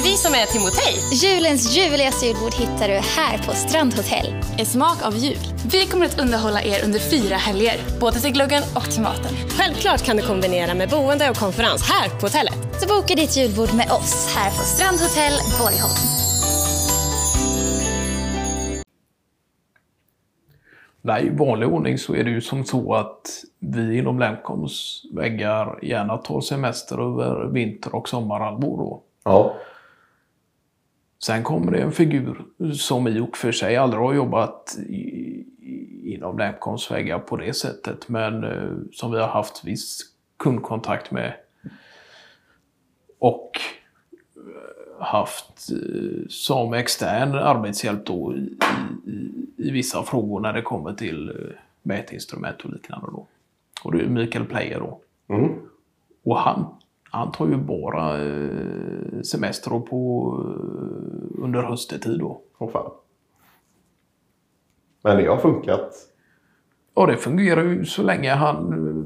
är vi som är Timotej. Julens ljuvligaste julbord hittar du här på Strandhotell. En smak av jul. Vi kommer att underhålla er under fyra helger, både till glöggen och till maten. Självklart kan du kombinera med boende och konferens här på hotellet. Så boka ditt julbord med oss här på Strandhotell Borgholm. Nej, i vanlig ordning så är det ju som så att vi inom Lemcoms väggar gärna tar semester över vinter och sommarhalvår då. Ja. Sen kommer det en figur som i och för sig aldrig har jobbat i, inom Lemcoms väggar på det sättet, men eh, som vi har haft viss kundkontakt med. Och eh, haft eh, som extern arbetshjälp då i, i, i vissa frågor när det kommer till mätinstrument och liknande. Då. Och det är Mikael Player då. Mm. Och han, han tar ju bara eh, semester på, eh, under höstetid då. Åh fan. Men det har funkat. Och det fungerar ju så länge han... eh,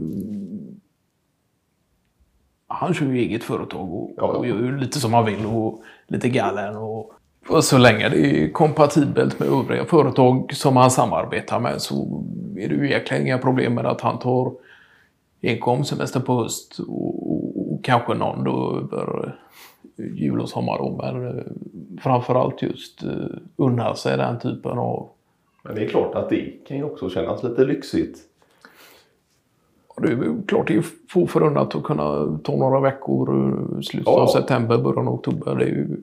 Han kör ju eget företag och, Ja, ja. och gör ju lite som han vill och lite galen. Och, och så länge det är kompatibelt med övriga företag som han samarbetar med så är det ju egentligen inga problem med att han tar enkom semester på höst och kanske någon då över jul och sommar. Men eh, framförallt just uh, unna sig den typen av Men det är klart att det kan ju också kännas lite lyxigt. Det är klart det är få förunnat att kunna ta några veckor, eh, slutet Ja. av september, början av oktober. Det är ju,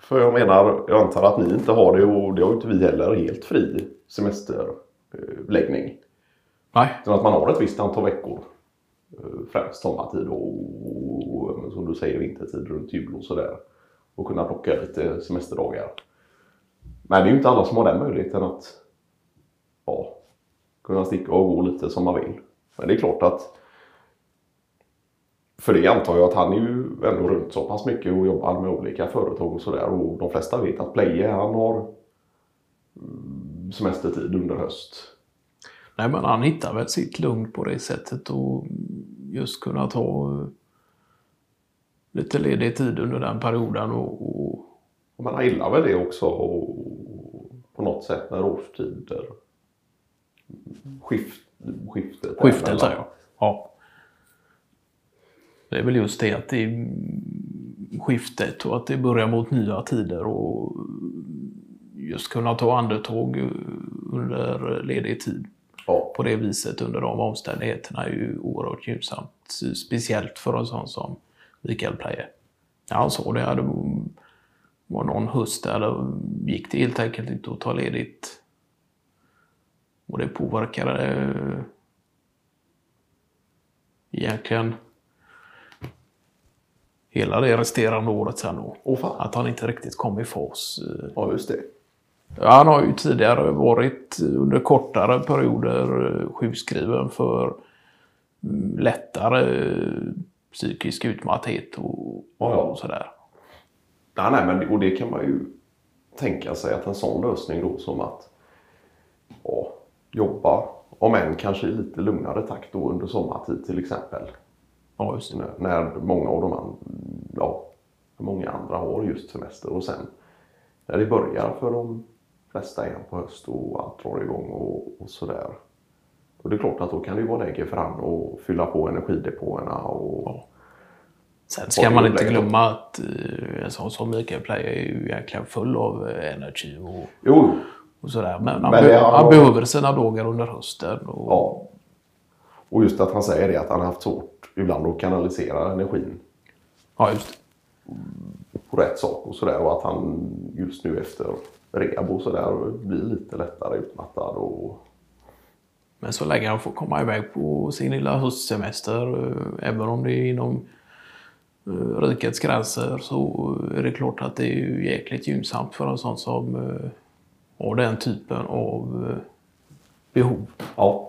För jag menar, jag antar att ni inte har det och det har inte vi heller, helt fri semesterläggning nej, Utan att man har ett visst antal veckor. Eh, främst sommartid och, som du säger vintertid runt jul och sådär. Och kunna plocka lite semesterdagar. Men det är ju inte alla som har den möjligheten att ja, kunna sticka och gå lite som man vill. Men det är klart att för det antar jag att han är ju ändå runt så pass mycket och jobbar med olika företag och sådär. Och de flesta vet att Pleje han har mm, semestertid under höst nej, men han hittar väl sitt lugn på det sättet och just kunna ta lite ledig tid under den perioden och, och man gillar väl det också och, på något sätt när årstider skift, skiftet. skiftet ja. ja. Det är väl just det att det är skiftet och att det börjar mot nya tider och just kunna ta andetag under ledig tid på det viset under de omständigheterna är ju oerhört gynnsamt. Speciellt för en sån som Mikael. Ja, han sa det. Det var någon höst där det gick det helt enkelt inte att ta ledigt. Och det påverkade eh, egentligen hela det resterande året sen då. Fan. Att han inte riktigt kom i fas. eh, ja just det. Ja, han har ju tidigare varit under kortare perioder sjukskriven för mm, lättare eh, psykisk utmatthet och, Ja, ja. och sådär. Nej, nej, men och det kan man ju tänka sig att en sån lösning då som att ja, jobba, om än kanske i lite lugnare takt då under sommartid till exempel. Ja, just det. När, när många av de andra, ja, många andra har just semester och sen när det börjar för de flesta igen på höst och allt drar igång och, och sådär. Och det är klart att då kan det ju vara läge för han att fylla på energidepåerna och Sen ska man inte glömma att en sån som Mikael Playe är ju egentligen full av eh, energi och, Jo, och sådär. Men han, Men be- det har- han behöver sina dagar under hösten. Och, Ja. Och just att han säger det att han har haft svårt ibland att kanalisera energin ja, just det. på rätt sak och sådär. Och att han just nu efter rehab och sådär blir lite lättare utmattad. Och, Men så länge han får komma iväg på sin lilla höstsemester, eh, även om det är inom eh, rikets gränser, så är det klart att det är ju jäkligt gynnsamt för en sån som eh, har den typen av eh, behov. ja.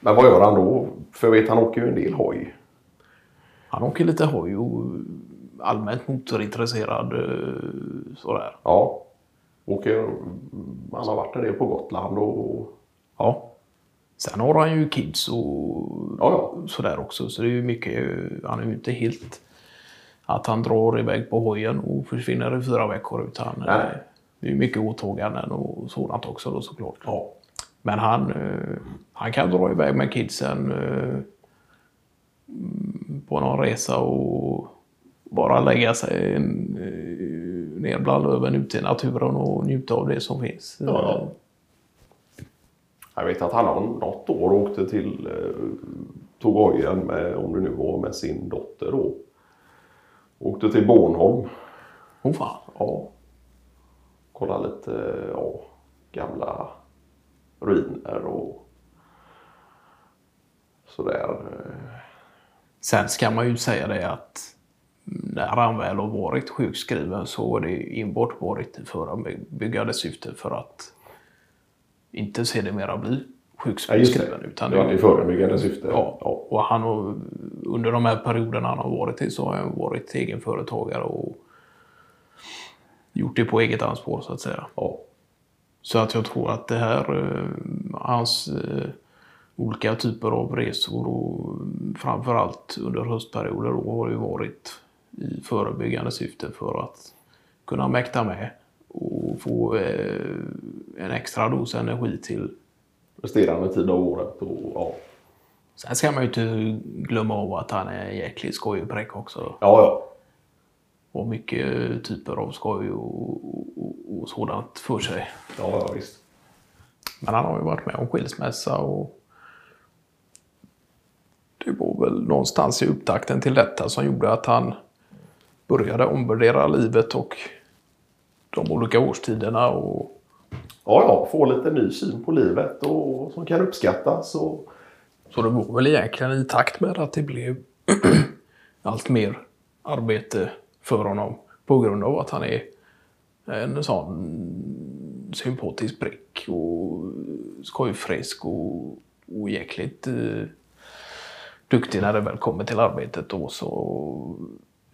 Men vad gör han då? För jag vet han åker ju en del hoj. Han åker lite hoj och allmänt motorintresserad eh, sådär. Ja. Åker, han har varit en del på Gotland och Ja, Sen har han ju kids och Ja, ja. sådär också. Så det är ju mycket, han är ju inte helt att han drar iväg på hojen och försvinner i fyra veckor. Utan Nej. eh, det är ju mycket åtaganden och sådant också då såklart. Ja. Men han, eh, han kan dra iväg med kidsen eh, mm, på någon resa och bara lägga sig eh, ner bland löven ute i naturen och njuta av det som finns. Ja, ja. Jag vet att han något år åkte till, eh, tog hojen med, om det nu var med sin dotter då. Åkte till Bornholm. Oh fan. Ja. Kolla lite, ja, gamla ruiner och sådär. Sen ska man ju säga det att när han väl har varit sjukskriven så har det enbart varit i förebyggande syfte för att inte sedermera bli Ja, det. sjukskriven. utan Det var i förebyggande syfte. Ja, och han har, under de här perioderna han har varit i så har han varit egenföretagare och gjort det på eget ansvar så att säga. Ja. Så att jag tror att det här, eh, hans eh, olika typer av resor och framförallt under höstperioder då har ju varit i förebyggande syfte för att kunna mäkta med och få eh, en extra dos energi till Resterande tid av året. Och, ja. Sen ska man ju inte glömma av att han är en jäklig skojpräck också. ja, ja. Och mycket typer av skoj och, och, och sådant för sig. Ja, ja visst. Men han har ju varit med om skilsmässa och det var väl någonstans i upptakten till detta som gjorde att han började omvärdera livet och de olika årstiderna och Ja, ja. Få lite ny syn på livet och som kan uppskattas. Och, Så det var väl egentligen i takt med att det blev allt mer arbete för honom på grund av att han är en sån sympatisk prick och skojfrisk och, och jäkligt eh, duktig när det väl kommer till arbetet då så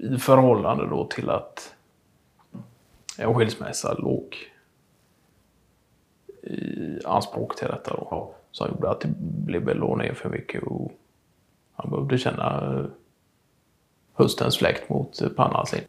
i förhållande då till att en skilsmässa låg i anspråk till detta då. Ja. Som gjorde att det blev ner för mycket och han behövde känna höstens fläkt mot pannan sin.